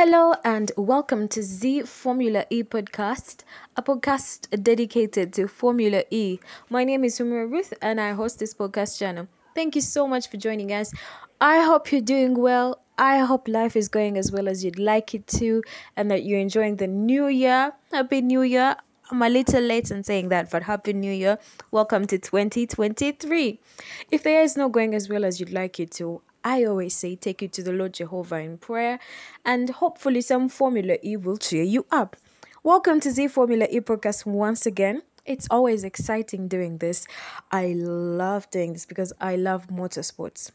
Hello and welcome to Z Formula E podcast, a podcast dedicated to Formula E. My name is Humura Ruth and I host this podcast channel. Thank you so much for joining us. I hope you're doing well. I hope life is going as well as you'd like it to and that you're enjoying the new year. Happy New Year. I'm a little late in saying that, but Happy New Year. Welcome to 2023. If the year is not going as well as you'd like it to, I always say take you to the Lord Jehovah in prayer, and hopefully some Formula E will cheer you up. Welcome to Z Formula E podcast once again. It's always exciting doing this. I love doing this because I love motorsports.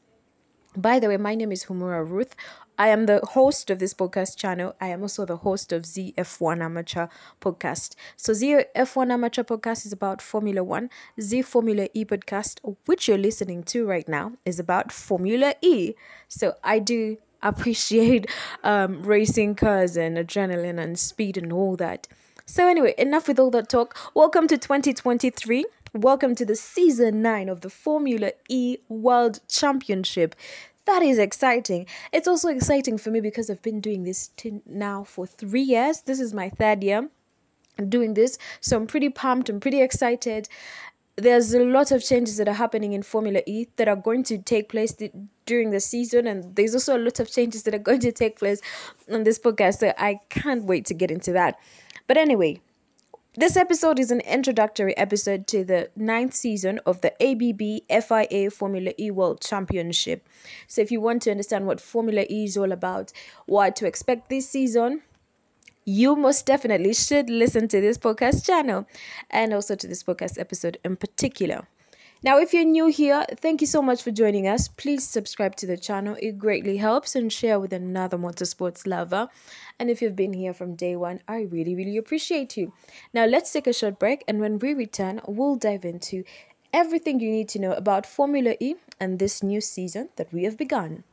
By the way, my name is Humura Ruth. I am the host of this podcast channel. I am also the host of ZF1 Amateur Podcast. So ZF1 Amateur Podcast is about Formula One. Z Formula E Podcast, which you're listening to right now, is about Formula E. So I do appreciate um, racing cars and adrenaline and speed and all that. So anyway, enough with all that talk. Welcome to 2023. Welcome to the season 9 of the Formula E World Championship that is exciting. It's also exciting for me because I've been doing this t- now for three years. This is my third year doing this, so I'm pretty pumped. I'm pretty excited. There's a lot of changes that are happening in Formula E that are going to take place th- during the season, and there's also a lot of changes that are going to take place on this podcast. So I can't wait to get into that. But anyway, this episode is an introductory episode to the ninth season of the ABB FIA Formula E World Championship. So, if you want to understand what Formula E is all about, what to expect this season, you most definitely should listen to this podcast channel and also to this podcast episode in particular. Now, if you're new here, thank you so much for joining us. Please subscribe to the channel, it greatly helps, and share with another motorsports lover. And if you've been here from day one, I really, really appreciate you. Now, let's take a short break, and when we return, we'll dive into everything you need to know about Formula E and this new season that we have begun.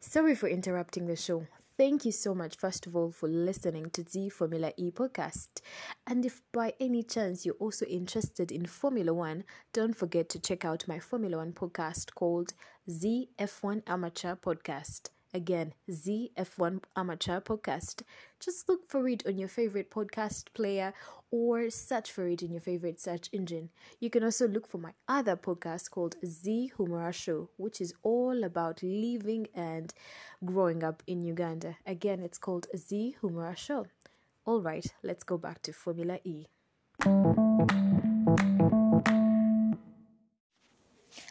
Sorry for interrupting the show. Thank you so much, first of all, for listening to the Formula E podcast. And if by any chance you're also interested in Formula One, don't forget to check out my Formula One podcast called ZF1 Amateur Podcast. Again, ZF1 Amateur Podcast. Just look for it on your favorite podcast player or search for it in your favorite search engine. You can also look for my other podcast called Z Humura Show, which is all about living and growing up in Uganda. Again, it's called Z Humura Show. All right, let's go back to Formula E.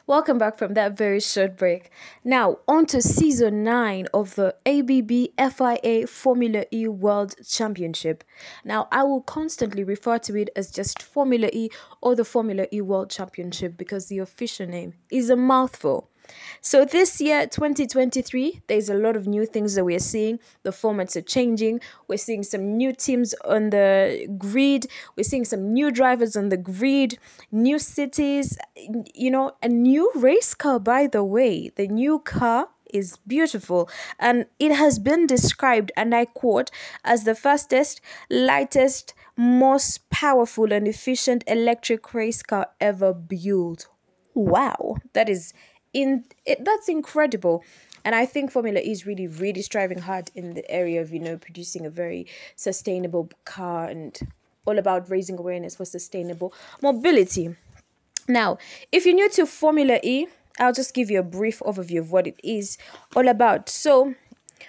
Welcome back from that very short break. Now, on to season 9 of the ABB FIA Formula E World Championship. Now, I will constantly refer to it as just Formula E or the Formula E World Championship because the official name is a mouthful. So this year, 2023, there's a lot of new things that we're seeing. The formats are changing. We're seeing some new teams on the grid. We're seeing some new drivers on the grid, new cities, you know, a new race car, by the way. The new car is beautiful and it has been described, and I quote, as the fastest, lightest, most powerful, and efficient electric race car ever built. Wow, that is in it that's incredible. And i think formula e is really really striving hard in the area of you know producing a very sustainable car and all about raising awareness for sustainable mobility. Now if you're new to formula e i'll just give you a brief overview of what it is all about. So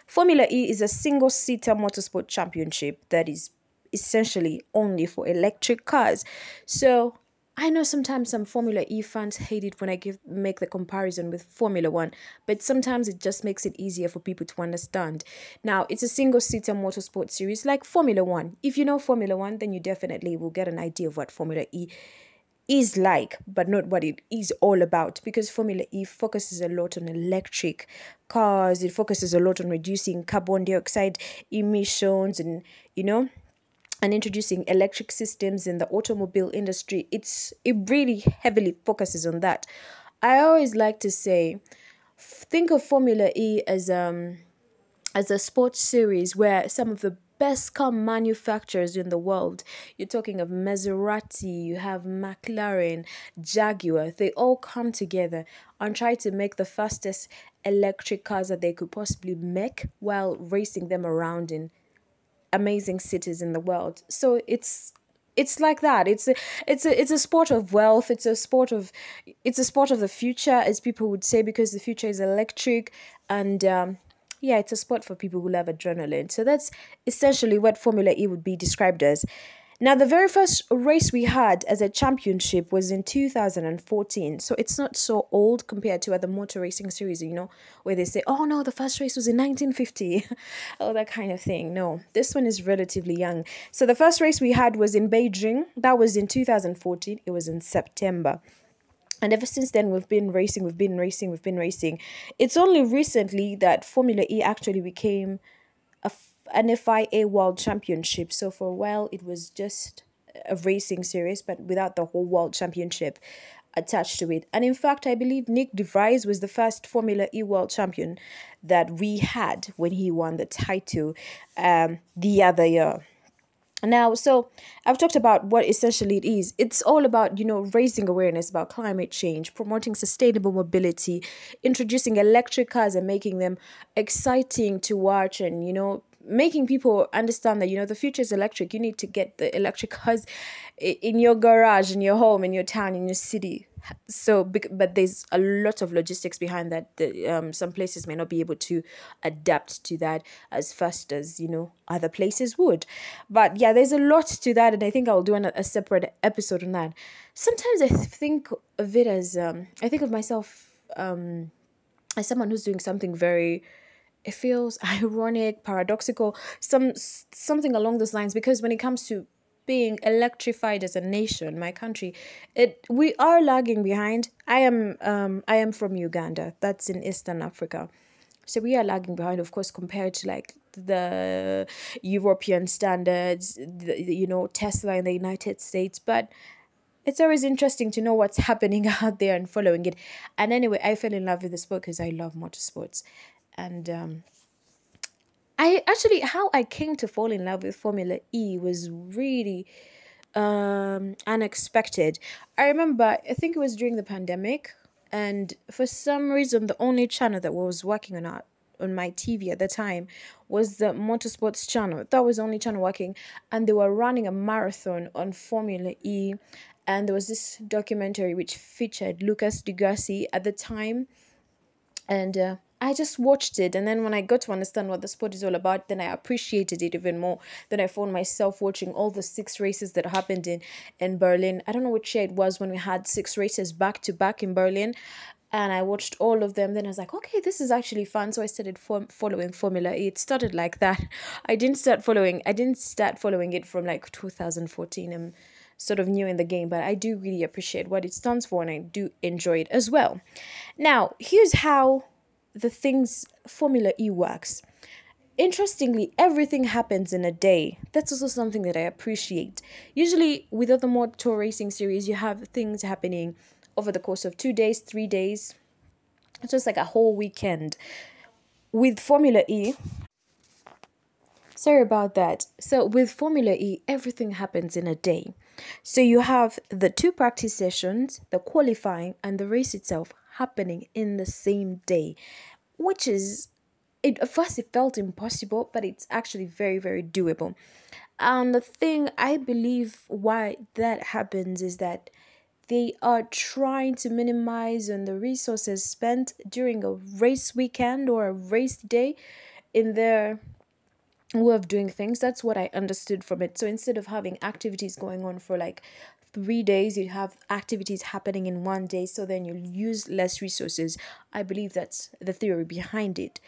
formula e is a single seater motorsport championship that is essentially only for electric cars. So I know sometimes some Formula E fans hate it when I give make the comparison with Formula One, but sometimes it just makes it easier for people to understand. Now, it's a single seater motorsport series like Formula One. If you know Formula One, then you definitely will get an idea of what Formula E is like, but not what it is all about. Because Formula E focuses a lot on electric cars, it focuses a lot on reducing carbon dioxide emissions and, you know, and introducing electric systems in the automobile industry it's it really heavily focuses on that i always like to say think of formula e as um as a sports series where some of the best car manufacturers in the world. You're talking of Maserati, you have McLaren, Jaguar. They all come together and try to make the fastest electric cars that they could possibly make while racing them around in amazing cities in the world. So it's it's like that. It's a, it's a it's a sport of wealth. It's a sport of it's a sport of the future as people would say because the future is electric and um, yeah it's a sport for people who love adrenaline. So that's essentially what formula e would be described as now, the very first race we had as a championship was in 2014. So it's not so old compared to other motor racing series, you know, where they say, oh no, the first race was in 1950, all that kind of thing. No, this one is relatively young. So the first race we had was in Beijing. That was in 2014. It was in September. And ever since then, we've been racing, we've been racing, we've been racing. It's only recently that Formula E actually became a an FIA World Championship. So for a while, it was just a racing series, but without the whole World Championship attached to it. And in fact, I believe Nick De Vries was the first Formula E World Champion that we had when he won the title um, the other year. Now, so I've talked about what essentially it is. It's all about, you know, raising awareness about climate change, promoting sustainable mobility, introducing electric cars and making them exciting to watch and, you know, making people understand that you know the future is electric. You need to get the electric cars in your garage in your home in your town in your city. So but there's a lot of logistics behind that the, um, some places may not be able to adapt to that as fast as you know other places would. But yeah there's a lot to that and i think i'll do an, a separate episode on that. Sometimes i think of it as um, i think of myself um, as someone who's doing something very it feels ironic, paradoxical, some something along those lines. Because when it comes to being electrified as a nation, my country, it we are lagging behind. I am um I am from Uganda. That's in Eastern Africa. So we are lagging behind, of course, compared to like the European standards, the, you know, Tesla in the United States. But it's always interesting to know what's happening out there and following it. And anyway, I fell in love with the sport because I love motorsports and um, I actually how I came to fall in love with Formula E was really um, unexpected. I remember I think it was during the pandemic, and for some reason the only channel that was working on our, on my TV at the time was the motorsports channel. That was the only channel working, and they were running a marathon on Formula E, and there was this documentary which featured Lucas di Grassi at the time, and. Uh, I just watched it, and then when I got to understand what the sport is all about, then I appreciated it even more. Then I found myself watching all the six races that happened in in Berlin. I don't know which year it was when we had six races back to back in Berlin, and I watched all of them. Then I was like, okay, this is actually fun. So I started fo- following Formula. It started like that. I didn't start following. I didn't start following it from like 2014. I'm sort of new in the game, but I do really appreciate what it stands for, and I do enjoy it as well. Now, here's how the things Formula E works. Interestingly, everything happens in a day. That's also something that I appreciate. Usually, with other motor racing series, you have things happening over the course of two days, three days. It's just like a whole weekend. With Formula E, sorry about that. So, with Formula E, everything happens in a day. So, you have the two practice sessions, the qualifying, and the race itself happening in the same day, which is it at first it felt impossible, but it's actually very, very doable. And the thing I believe why that happens is that they are trying to minimize on the resources spent during a race weekend or a race day in their way of doing things. That's what I understood from it. So instead of having activities going on for like three days you have activities happening in one day so then you'll use less resources. I believe that's the theory behind it.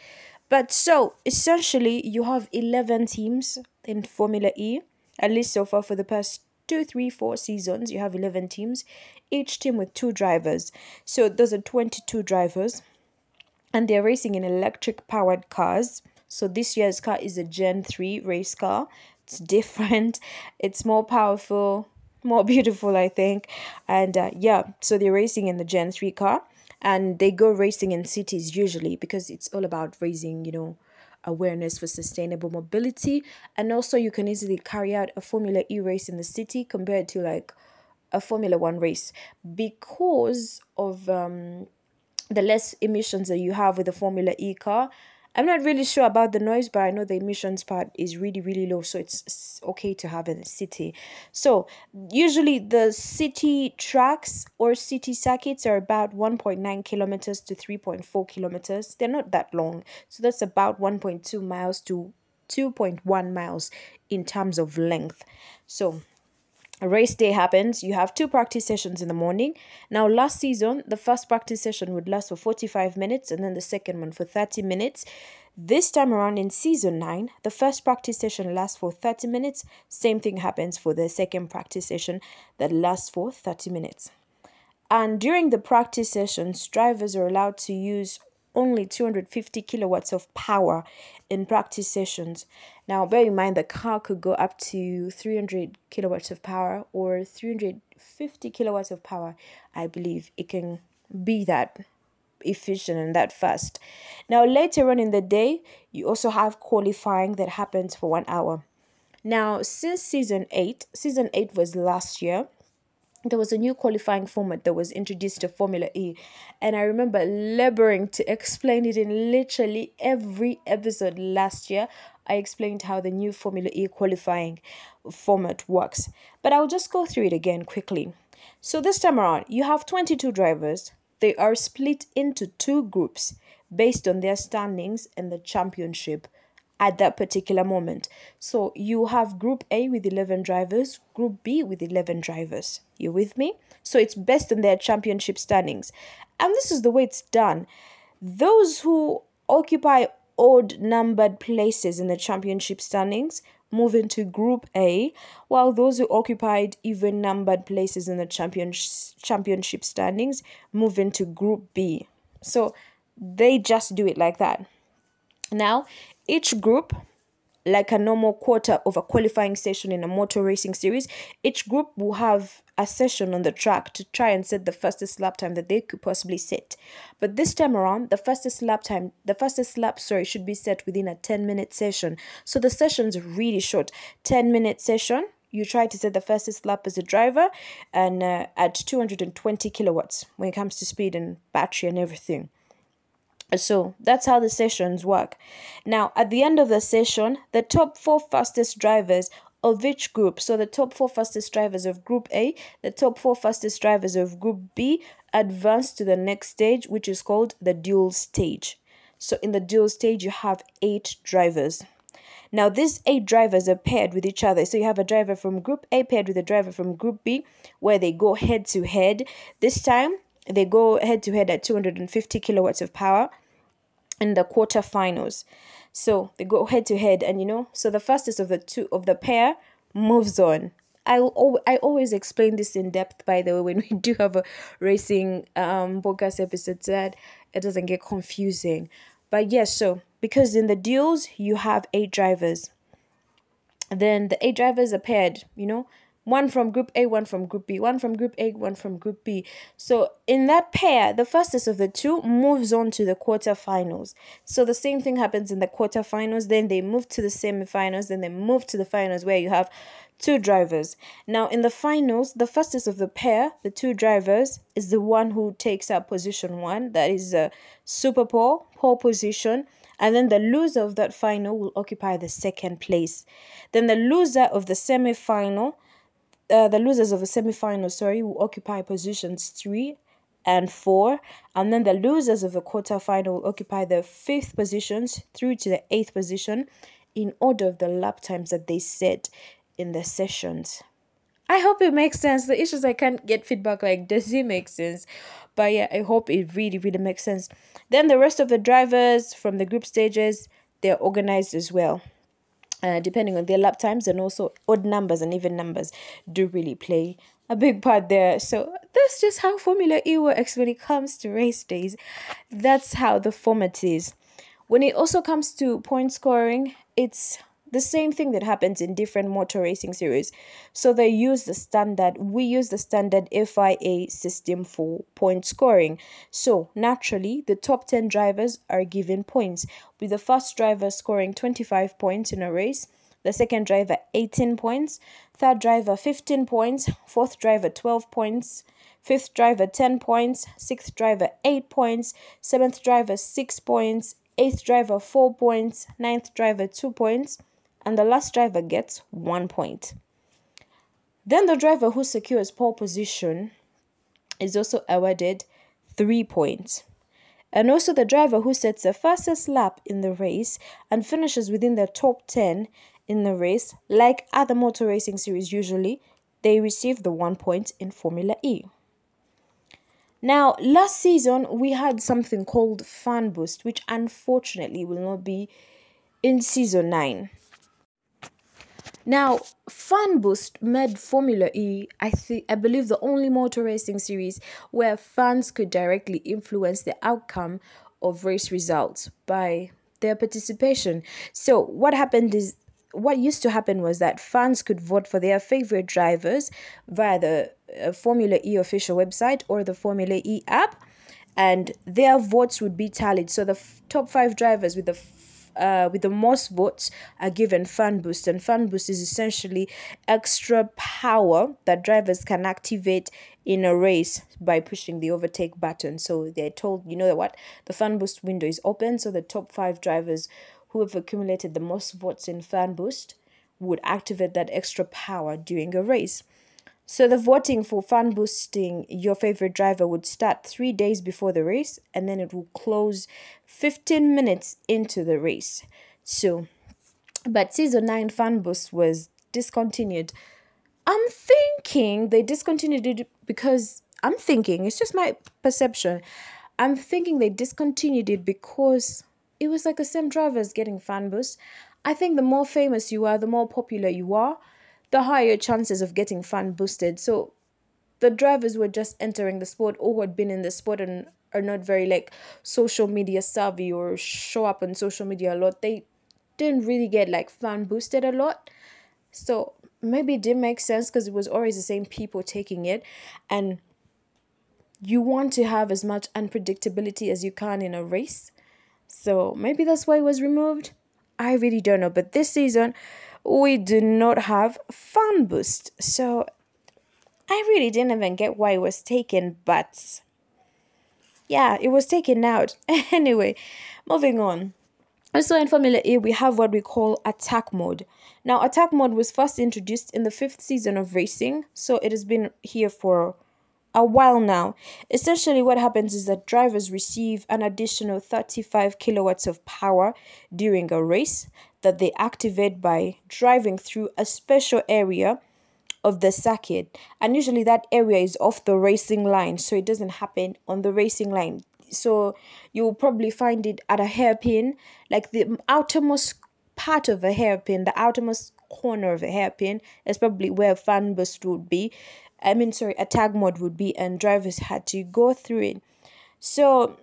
But so essentially you have 11 teams in formula e at least so far for the past two three four seasons you have 11 teams each team with two drivers. So those are 22 drivers and they're racing in electric powered cars. So this year's car is a gen 3 race car. It's different. It's more powerful more beautiful, I think. And uh, yeah, so they're racing in the Gen 3 car and they go racing in cities usually because it's all about raising, you know, awareness for sustainable mobility. And also, you can easily carry out a Formula E race in the city compared to like a Formula One race because of um, the less emissions that you have with a Formula E car I'm not really sure about the noise, but I know the emissions part is really, really low, so it's, okay to have in the city. So, usually the city tracks or city circuits are about 1.9 kilometers to 3.4 kilometers. They're not that long, so that's about 1.2 miles to 2.1 miles in terms of length. So, race day happens, you have two practice sessions in the morning. Now, last season, the first practice session would last for 45 minutes and then the second one for 30 minutes. This time around in season 9, the first practice session lasts for 30 minutes. Same thing happens for the second practice session that lasts for 30 minutes. And during the practice sessions, drivers are allowed to use only 250 kilowatts of power in practice sessions. Now, bear in mind the car could go up to 300 kilowatts of power or 350 kilowatts of power. I believe it can be that efficient and that fast. Now, later on in the day, you also have qualifying that happens for one hour. Now, since season 8, season 8 was last year, there was a new qualifying format that was introduced to Formula E, and I remember laboring to explain it in literally every episode last year. I explained how the new Formula E qualifying format works, but I'll just go through it again quickly. So, this time around, you have 22 drivers, they are split into two groups based on their standings in the championship at that particular moment. So you have group A with 11 drivers, group B with 11 drivers. You with me? So it's based on their championship standings. And this is the way it's done. Those who occupy odd numbered places in the championship standings move into group A, while those who occupied even numbered places in the champion championship standings move into group B. So they just do it like that. Now, each group, like a normal quarter of a qualifying session in a motor racing series, each group will have a session on the track to try and set the fastest lap time that they could possibly set. But this time around, the fastest lap time, the fastest lap, sorry, should be set within a 10 minute session. So the session's really short. 10 minute session, you try to set the fastest lap as a driver and uh, at 220 kilowatts when it comes to speed and battery and everything. So that's how the sessions work. Now, at the end of the session, the top four fastest drivers of each group, so the top four fastest drivers of Group A, the top four fastest drivers of Group B, advance to the next stage, which is called the dual stage. So, in the dual stage, you have eight drivers. Now, these eight drivers are paired with each other. So, you have a driver from Group A paired with a driver from Group B, where they go head to head. This time, they go head to head at 250 kilowatts of power in the quarterfinals. So they go head to head, and you know, so the fastest of the two of the pair moves on. I I always explain this in depth. By the way, when we do have a racing um podcast episode, so that it doesn't get confusing. But yes, so because in the duels you have eight drivers, then the eight drivers are paired. You know, one from group A, one from group B, one from group A, one from group B. So in that pair, the fastest of the two moves on to the quarterfinals. So the same thing happens in the quarterfinals, then they move to the semifinals, then they move to the finals where you have two drivers. Now in the finals, the fastest of the pair, the two drivers, is the one who takes up position one, that is a super pole, pole position and then the loser of that final will occupy the second place. Then the loser of the semi final uh, the losers of the semi-final, sorry, will occupy positions three and four, and then the losers of the quarter-final will occupy the fifth positions through to the eighth position in order of the lap times that they set in the sessions. I hope it makes sense. The issues I can't get feedback like does it make sense? But yeah, I hope it really, really makes sense. Then the rest of the drivers from the group stages, they're organized as well uh, depending on their lap times and also odd numbers and even numbers do really play a big part there. So that's just how Formula E works when it comes to race days. That's how the format is. When it also comes to point scoring, it's the same thing that happens in different motor racing series. So they use the standard, we use the standard FIA system for point scoring. So naturally, the top 10 drivers are given points, with the first driver scoring 25 points in a race, the second driver 18 points, third driver 15 points, fourth driver 12 points, fifth driver 10 points, sixth driver 8 points, seventh driver 6 points, eighth driver 4 points, ninth driver 2 points, and the last driver gets 1 point. Then the driver who secures pole position is also awarded 3 points. And also the driver who sets the fastest lap in the race and finishes within the top 10 in the race, like other motor racing series usually, they receive the 1 point in Formula E. Now, last season we had something called Fan Boost, which unfortunately will not be in season 9. Now, Fan Boost made Formula E, I think I believe the only motor racing series where fans could directly influence the outcome of race results by their participation. So, what happened is what used to happen was that fans could vote for their favorite drivers via the uh, Formula E official website or the Formula E app, and their votes would be tallied. So the f- top five drivers with the f- uh, with the most votes are given fan boost. And fan boost is essentially extra power that drivers can activate in a race by pushing the overtake button. So they're told you know what? The fan boost window is open so the top five drivers who have accumulated the most votes in Fan Boost would activate that extra power during a race. So the voting for fan boosting your favorite driver would start 3 days before the race and then it will close 15 minutes into the race. So but season 9 fan boost was discontinued. I'm thinking they discontinued it because I'm thinking it's just my perception. I'm thinking they discontinued it because it was like the same drivers getting fan boost. I think the more famous you are, the more popular you are, the higher chances of getting fan boosted. So the drivers were just entering the sport or who had been in the sport and are not very like social media savvy or show up on social media a lot. They didn't really get like fan boosted a lot. So maybe it didn't make sense because it was always the same people taking it and you want to have as much unpredictability as you can in a race so maybe that's why it was removed. I really don't know. But this season, we do not have Fan Boost. So I really didn't even get why it was taken. But yeah, it was taken out. anyway, moving on. Also in Formula E, we have what we call attack mode. Now, attack mode was first introduced in the fifth season of racing, so it has been here for a while now. Essentially, what happens is that drivers receive an additional 35 kilowatts of power during a race that they activate by driving through a special area of the circuit. And usually, that area is off the racing line, so it doesn't happen on the racing line. So, you'll probably find it at a hairpin, like the outermost part of a hairpin, the outermost corner of a hairpin is probably where fan boost would be I mean, sorry, attack mode would be, and drivers had to go through it. So,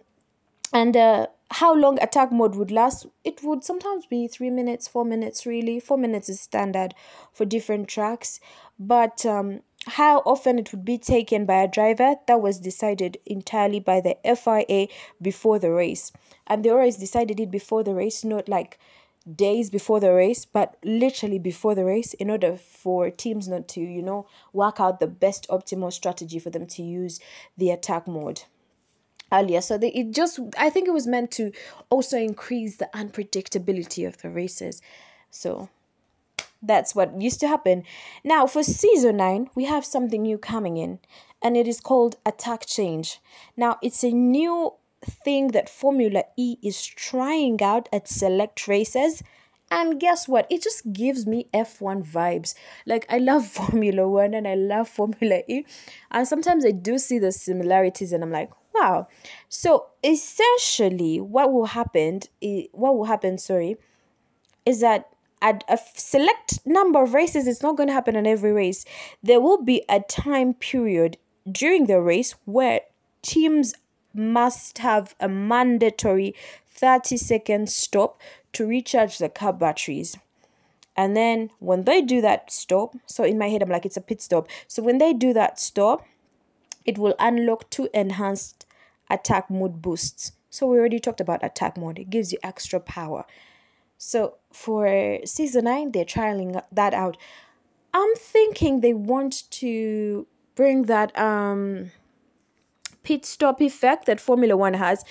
and uh, how long attack mode would last? It would sometimes be three minutes, four minutes, really. Four minutes is standard for different tracks, but um, how often it would be taken by a driver that was decided entirely by the FIA before the race, and they always decided it before the race, not like days before the race, but literally before the race, in order for teams not to, you know, work out the best optimal strategy for them to use the attack mode earlier. So they, it just, I think it was meant to also increase the unpredictability of the races. So that's what used to happen. Now, for season 9, we have something new coming in, and it is called Attack Change. Now, it's a new thing that Formula E is trying out at select races. And guess what? It just gives me F1 vibes. Like, I love Formula 1 and I love Formula E. And sometimes I do see the similarities and I'm like, wow. So, essentially, what will happen, what will happen, sorry, is that at a select number of races, it's not going to happen in every race. There will be a time period during the race where teams must have a mandatory 30 second stop to recharge the car batteries. And then when they do that stop, so in my head, I'm like, it's a pit stop. So when they do that stop, it will unlock two enhanced attack mode boosts. So we already talked about attack mode. It gives you extra power. So for season 9, they're trialing that out. I'm thinking they want to bring that um pit stop effect that Formula 1 has.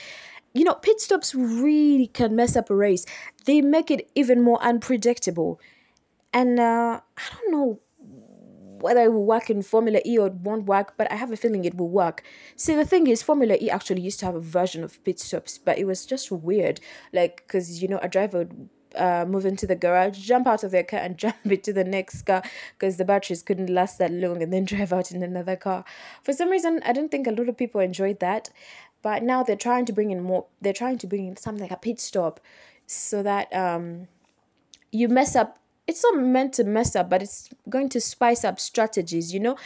You know, pit stops really can mess up a race. They make it even more unpredictable. And uh I don't know whether it will work in Formula E or it won't work, but I have a feeling it will work. See, the thing is, Formula E actually used to have a version of pit stops, but it was just weird. Like, because, you know, a driver would uh, move into the garage, jump out of their car, and jump into the next car because the batteries couldn't last that long, and then drive out in another car. For some reason, I don't think a lot of people enjoyed that, but now they're trying to bring in more. They're trying to bring in something like a pit stop, so that um, you mess up it's not meant to mess up, but it's going to spice up strategies, you know?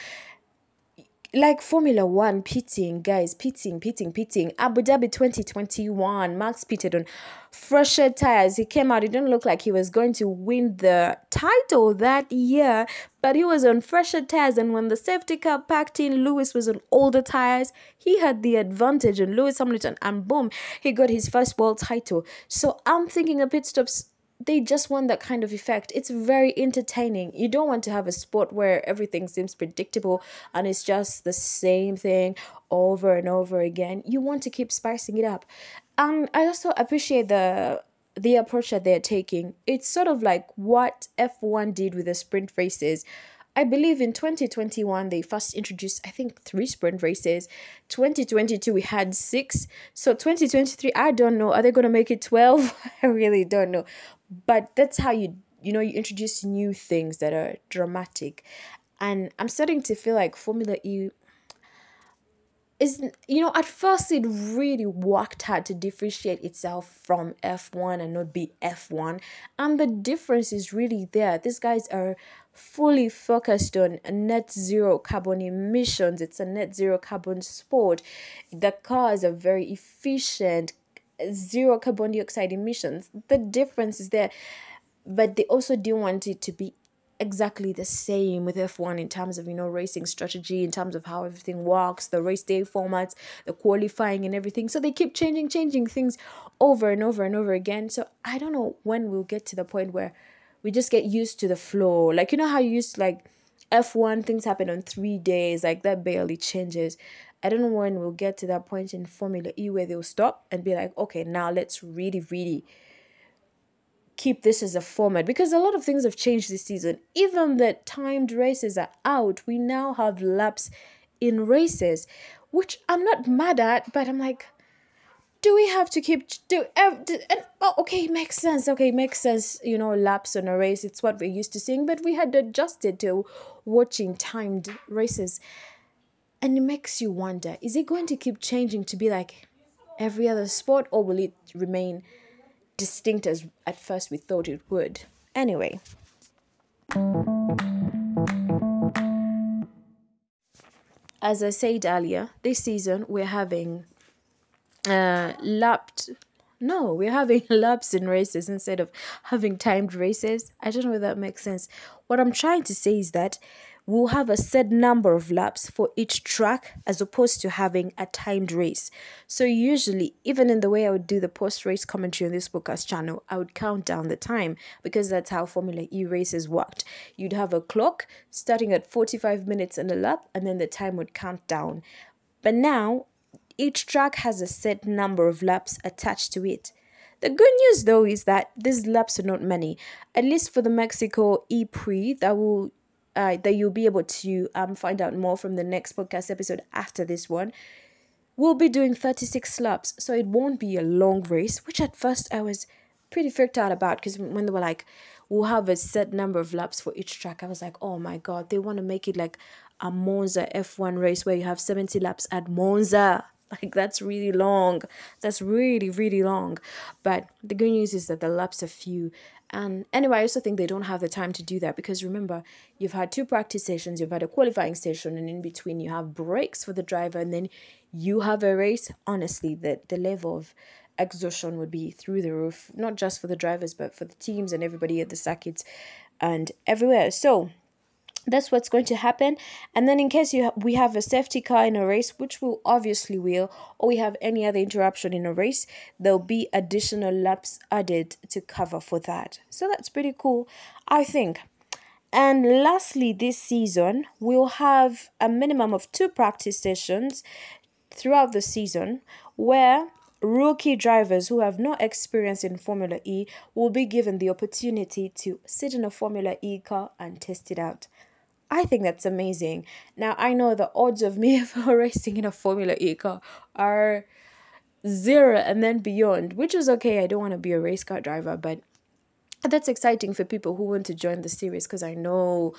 Like Formula One pitting, guys, pitting, pitting, pitting. Abu Dhabi 2021, Max pitted on fresher tires. He came out, it didn't look like he was going to win the title that year, but he was on fresher tires. And when the safety car packed in, Lewis was on older tires. He had the advantage on Lewis Hamilton, and boom, he got his first world title. So I'm thinking a pit stops they just want that kind of effect. It's very entertaining. You don't want to have a sport where everything seems predictable and it's just the same thing over and over again. You want to keep spicing it up. And I also appreciate the the approach that they're taking. It's sort of like what F1 did with the sprint races. I believe in 2021 they first introduced I think 3 sprint races. 2022 we had 6. So 2023 I don't know are they going to make it 12? I really don't know but that's how you you know you introduce new things that are dramatic. And i'm starting to feel like formula e is you know at first it really worked hard to differentiate itself from f1 and not be f1 and the difference is really there. These guys are fully focused on net zero carbon emissions. It's a net zero carbon sport. The cars are very efficient zero carbon dioxide emissions. The difference is there, but they also do want it to be exactly the same with F1 in terms of you know racing strategy in terms of how everything works the race day formats the qualifying and everything. So they keep changing changing things over and over and over again. So I don't know when we'll get to the point where we just get used to the flow. Like you know how you used like F1 things happen on 3 days like that barely changes I don't know when we'll get to that point in Formula E where they'll stop and be like, okay, now let's really, really keep this as a format. Because a lot of things have changed this season. Even the timed races are out. We now have laps in races, which I'm not mad at, but I'm like, do we have to keep do, and, oh, okay makes sense. Okay makes sense you know laps on a race. It's what we're used to seeing. But we had adjusted to watching timed races and it makes you wonder is it going to keep changing to be like every other sport, or will it remain distinct as at first we thought it would? Anyway. As I said earlier, this season we're having uh, lapped no, we're having laps in races instead of having timed races. I don't know if that makes sense. What I'm trying to say is that we'll have a set number of laps for each track as opposed to having a timed race. So usually, even in the way I would do the post-race commentary on this podcast channel, I would count down the time because that's how Formula E races worked. You'd have a clock starting at 45 minutes in a lap and then the time would count down. But now, each track has a set number of laps attached to it. The good news though is that these laps are not many. At least for the Mexico E Prix, that will uh, that you'll be able to um, find out more from the next podcast episode after this one. We'll be doing 36 laps, so it won't be a long race, which at first I was pretty freaked out about because when they were like, we'll have a set number of laps for each track, I was like, oh my god, they want to make it like a Monza F1 race where you have 70 laps at Monza. Like that's really long. That's really, really long. But the good news is that the laps are few and anyway, I also think they don't have the time to do that because remember, you've had two practice sessions, you've had a qualifying session, and in between you have breaks for the driver, and then you have a race. Honestly, the, the level of exhaustion would be through the roof, not just for the drivers, but for the teams and everybody at the circuits. and everywhere. So that's what's going to happen. And then in case you ha- we have a safety car in a race which will obviously will or we have any other interruption in a race there'll be additional laps added to cover for that. So that's pretty cool i think. And lastly this season we'll have a minimum of two practice sessions throughout the season where rookie drivers who have no experience in Formula E will be given the opportunity to sit in a Formula E car and test it out. I think that's amazing. Now I know the odds of me ever racing in a Formula E car are zero and then beyond, which is okay. I don't want to be a race car driver, but that's exciting for people who want to join the series because I know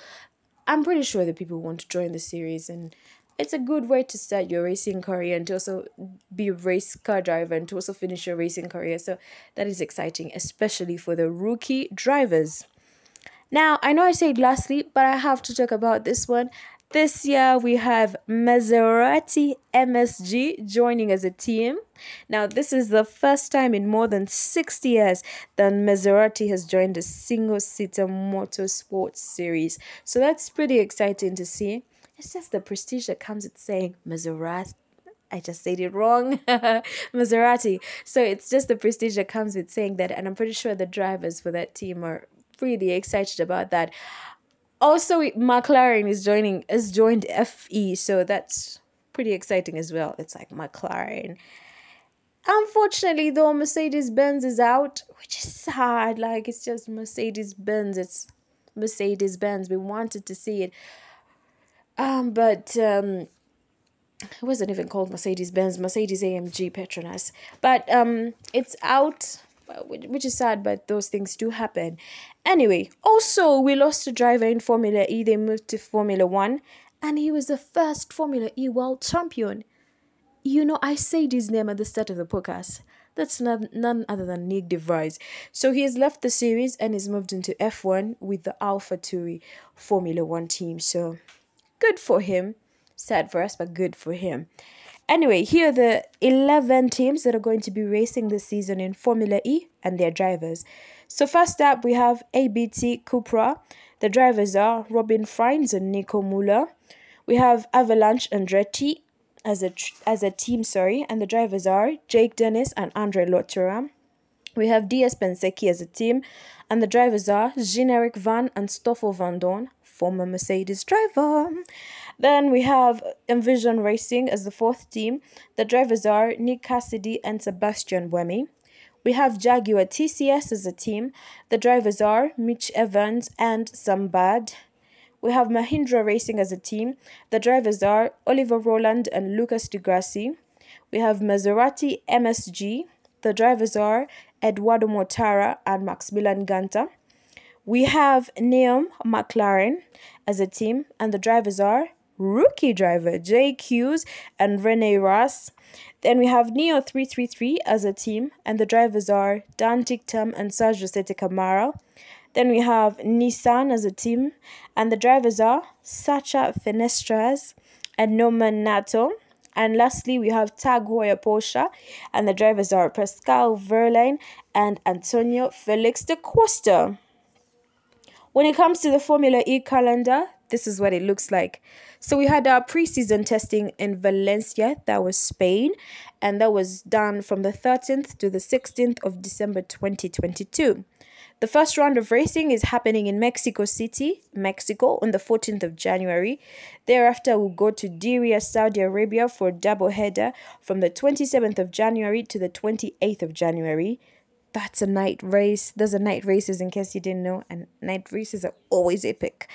I'm pretty sure that people want to join the series and it's a good way to start your racing career and to also be a race car driver and to also finish your racing career. So that is exciting, especially for the rookie drivers. Now, I know I said lastly, but I have to talk about this one. This year we have Maserati MSG joining as a team. Now, this is the first time in more than 60 years that Maserati has joined a single seater motorsports series. So that's pretty exciting to see. It's just the prestige that comes with saying Maserati. I just said it wrong. Maserati. So it's just the prestige that comes with saying that. And I'm pretty sure the drivers for that team are really excited about that. Also, McLaren is joining has joined FE, so that's pretty exciting as well. It's like McLaren. Unfortunately, though, Mercedes Benz is out, which is sad. Like it's just Mercedes Benz. It's Mercedes Benz. We wanted to see it, um, but um, it wasn't even called Mercedes Benz. Mercedes AMG Petronas, but um, it's out which is sad, but those things do happen. Anyway, also, we lost a driver in Formula E. They moved to Formula One, and he was the first Formula E world champion. You know, I said his name at the start of the podcast. That's none, none other than Nick de Vries. So he has left the series and is moved into F1 with the AlphaTauri Formula One team. So good for him. Sad for us, but good for him. Anyway, here are the 11 teams that are going to be racing this season in Formula E and their drivers. So, first up, we have ABT Cupra. The drivers are Robin Frijns and Nico Muller. We have Avalanche Andretti as a, as a team, sorry, and the drivers are Jake Dennis and Andre Lotterer. We have DS Penske as a team, and the drivers are Jean-Eric Vergne and Stoffel Vandoorne, former Mercedes driver. Then we have Envision Racing as the fourth team. The drivers are Nick Cassidy and Sebastian Buemi. We have Jaguar TCS as a team. The drivers are Mitch Evans and Sam Bird. We have Mahindra Racing as a team. The drivers are Oliver Rowland and Lucas di Grassi. We have Maserati MSG. The drivers are Eduardo Mortara and Maximilian Günther. We have Neom McLaren as a team, and the drivers are rookie driver Jake Hughes and Rene Rast. Then we have NIO 333 as a team, and the drivers are Dan Ticktum and Sergio Sette Camara. Then we have Nissan as a team, and the drivers are Sacha Fenestraz and Norman Nato. And lastly, we have Tag Heuer Porsche, and the drivers are Pascal Wehrlein and Antonio Felix da Costa. When it comes to the Formula E calendar, this is what it looks like. So we had our preseason testing in Valencia, that was Spain, and that was done from the 13th to the 16th of December 2022. The first round of racing is happening in Mexico City, Mexico, on the 14th of January. Thereafter, we'll go to Diriyah, Saudi Arabia for a double header from the 27th of January to the 28th of January that's a night race. There's a night races in case you didn't know, and night races are always epic.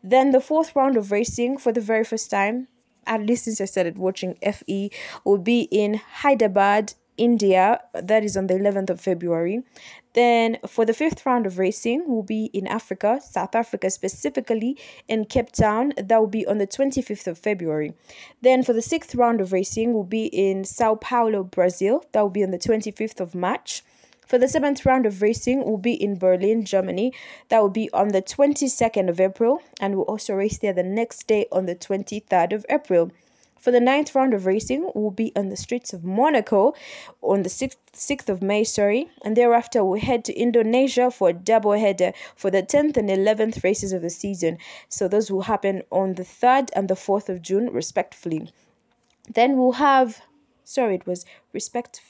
Then the fourth round of racing for the very first time, at least since I started watching FE, will be in Hyderabad, India. That is on the 11th of February. Then for the fifth round of racing will be in Africa, South Africa specifically, in Cape Town. That will be on the 25th of February. Then for the sixth round of racing will be in Sao Paulo, Brazil. That will be on the 25th of March. For the seventh round of racing will be in Berlin, Germany. That will be on the 22nd of April, and we'll also race there the next day on the 23rd of April. For the ninth round of racing, will be on the streets of Monaco on the 6th, 6th of May, sorry, and thereafter we'll head to Indonesia for a double header for the 10th and 11th races of the season. So those will happen on the 3rd and the 4th of June, respectively. Then we'll have, sorry, it was respect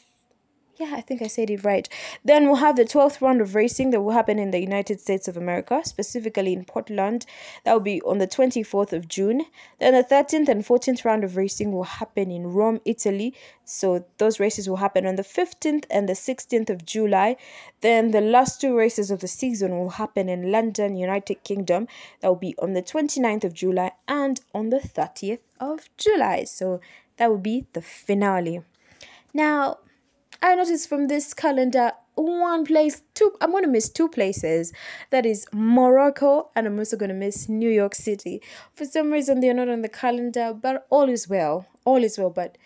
yeah, I think I said it right. Then we'll have the 12th round of racing that will happen in the United States of America, specifically in Portland. That will be on the 24th of June. Then the 13th and 14th round of racing will happen in Rome, Italy. So those races will happen on the 15th and the 16th of July. Then the last two races of the season will happen in London, United Kingdom. That will be on the 29th of July and on the 30th of July. So that will be the finale. Now, I noticed from this calendar one place, two, I'm going to miss two places. That is Morocco, and I'm also going to miss New York City. For some reason, they're not on the calendar, but all is well. All is well. But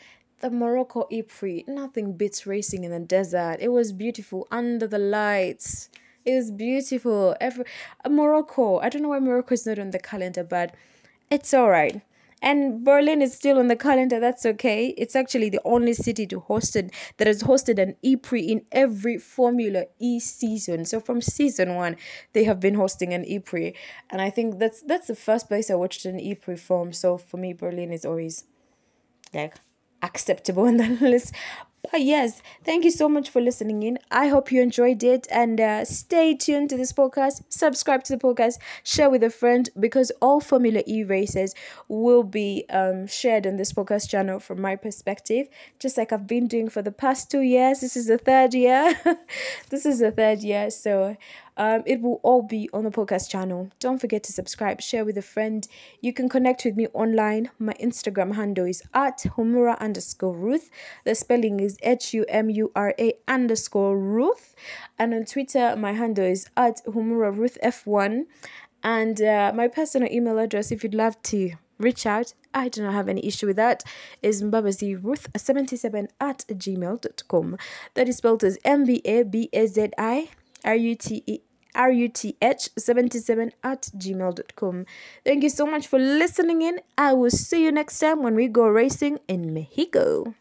the Morocco E-Prix, nothing beats racing in the desert. It was beautiful under the lights. It was beautiful. Every Morocco, I don't know why Morocco is not on the calendar, but it's all right. And Berlin is still on the calendar. That's okay. It's actually the only city to host it that has hosted an E-Prix in every Formula E season. So from season one, they have been hosting an E-Prix, and I think that's that's the first place I watched an E-Prix from. So for me, Berlin is always like acceptable on the list. But yes, thank you so much for listening in. I hope you enjoyed it and uh, stay tuned to this podcast. Subscribe to the podcast, share with a friend because all Formula E races will be um, shared on this podcast channel from my perspective, just like I've been doing for the past two years. This is the third year. this is the third year. So um, it will all be on the podcast channel. Don't forget to subscribe, share with a friend. You can connect with me online. My Instagram handle is at humura underscore Ruth. The spelling is H U M U R A underscore Ruth. And on Twitter, my handle is at humura Ruth F1. And uh, my personal email address, if you'd love to reach out, I do not have any issue with that, is mbabaziruth77 at gmail.com. That is spelled as M B A B A Z I R U T E ruth77 at gmail.com. Thank you so much for listening in. I will see you next time when we go racing in Mexico.